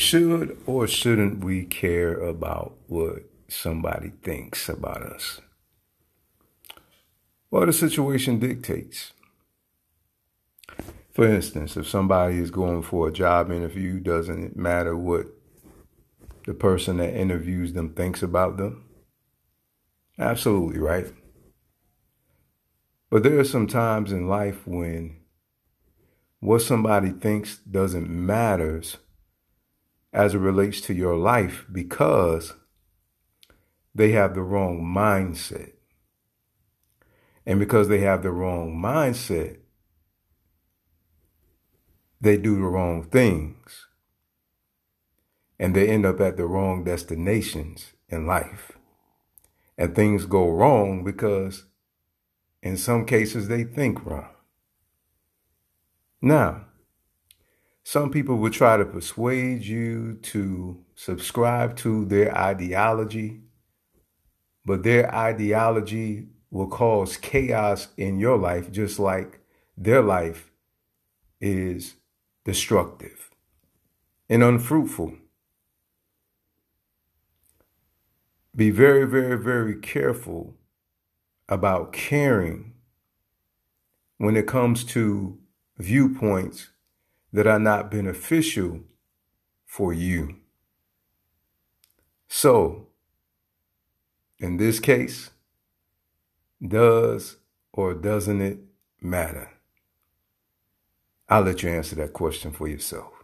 Should or shouldn't we care about what somebody thinks about us? Well, the situation dictates. For instance, if somebody is going for a job interview, doesn't it matter what the person that interviews them thinks about them? Absolutely, right? But there are some times in life when what somebody thinks doesn't matters as it relates to your life because they have the wrong mindset. And because they have the wrong mindset, they do the wrong things. And they end up at the wrong destinations in life. And things go wrong because in some cases they think wrong. Now, some people will try to persuade you to subscribe to their ideology, but their ideology will cause chaos in your life just like their life is destructive and unfruitful. Be very, very, very careful about caring when it comes to viewpoints that are not beneficial for you. So, in this case, does or doesn't it matter? I'll let you answer that question for yourself.